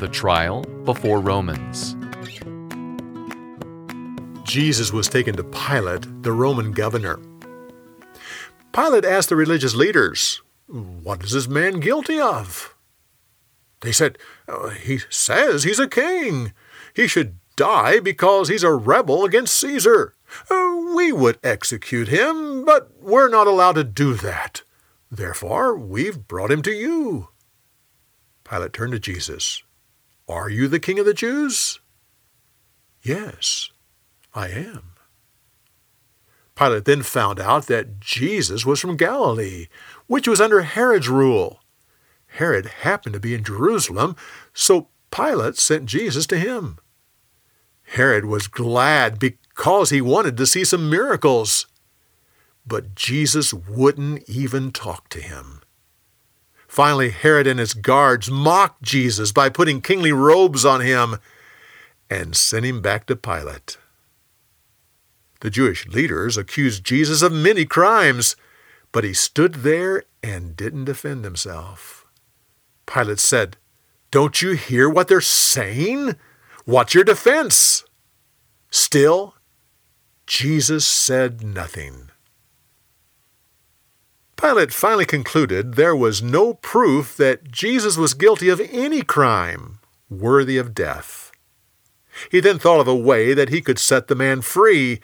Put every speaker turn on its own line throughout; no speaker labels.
The trial before Romans.
Jesus was taken to Pilate, the Roman governor. Pilate asked the religious leaders, What is this man guilty of? They said, uh, He says he's a king. He should die because he's a rebel against Caesar. Uh, we would execute him, but we're not allowed to do that. Therefore, we've brought him to you. Pilate turned to Jesus. Are you the king of the Jews? Yes, I am. Pilate then found out that Jesus was from Galilee, which was under Herod's rule. Herod happened to be in Jerusalem, so Pilate sent Jesus to him. Herod was glad because he wanted to see some miracles. But Jesus wouldn't even talk to him. Finally, Herod and his guards mocked Jesus by putting kingly robes on him and sent him back to Pilate. The Jewish leaders accused Jesus of many crimes, but he stood there and didn't defend himself. Pilate said, Don't you hear what they're saying? What's your defense? Still, Jesus said nothing. Pilate finally concluded there was no proof that Jesus was guilty of any crime worthy of death. He then thought of a way that he could set the man free.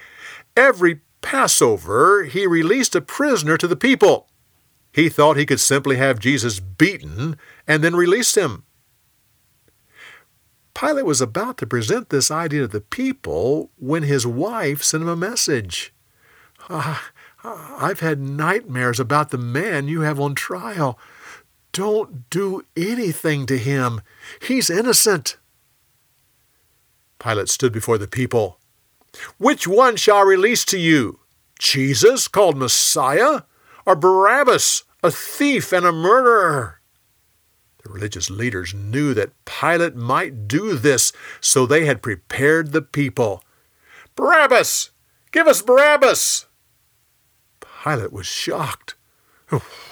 Every Passover, he released a prisoner to the people. He thought he could simply have Jesus beaten and then release him. Pilate was about to present this idea to the people when his wife sent him a message. Ah, I've had nightmares about the man you have on trial. Don't do anything to him. He's innocent. Pilate stood before the people. Which one shall I release to you? Jesus, called Messiah, or Barabbas, a thief and a murderer? The religious leaders knew that Pilate might do this, so they had prepared the people. Barabbas! Give us Barabbas! Pilate was shocked.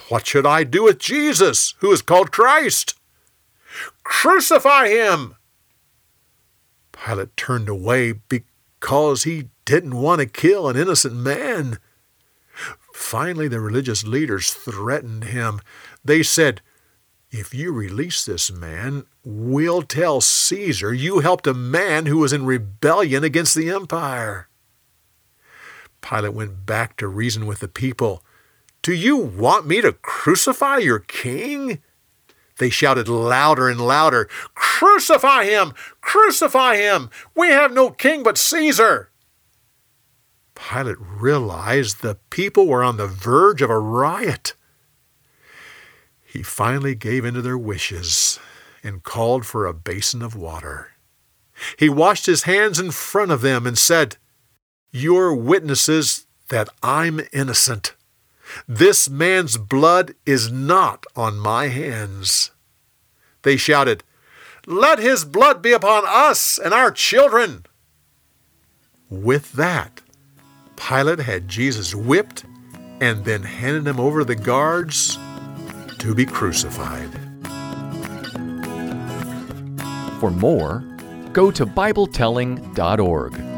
What should I do with Jesus, who is called Christ? Crucify him! Pilate turned away because he didn't want to kill an innocent man. Finally, the religious leaders threatened him. They said, If you release this man, we'll tell Caesar you helped a man who was in rebellion against the empire. Pilate went back to reason with the people. Do you want me to crucify your king? They shouted louder and louder, Crucify him! Crucify him! We have no king but Caesar! Pilate realized the people were on the verge of a riot. He finally gave in to their wishes and called for a basin of water. He washed his hands in front of them and said, you're witnesses that I'm innocent. This man's blood is not on my hands. They shouted, Let his blood be upon us and our children. With that, Pilate had Jesus whipped and then handed him over to the guards to be crucified.
For more, go to BibleTelling.org.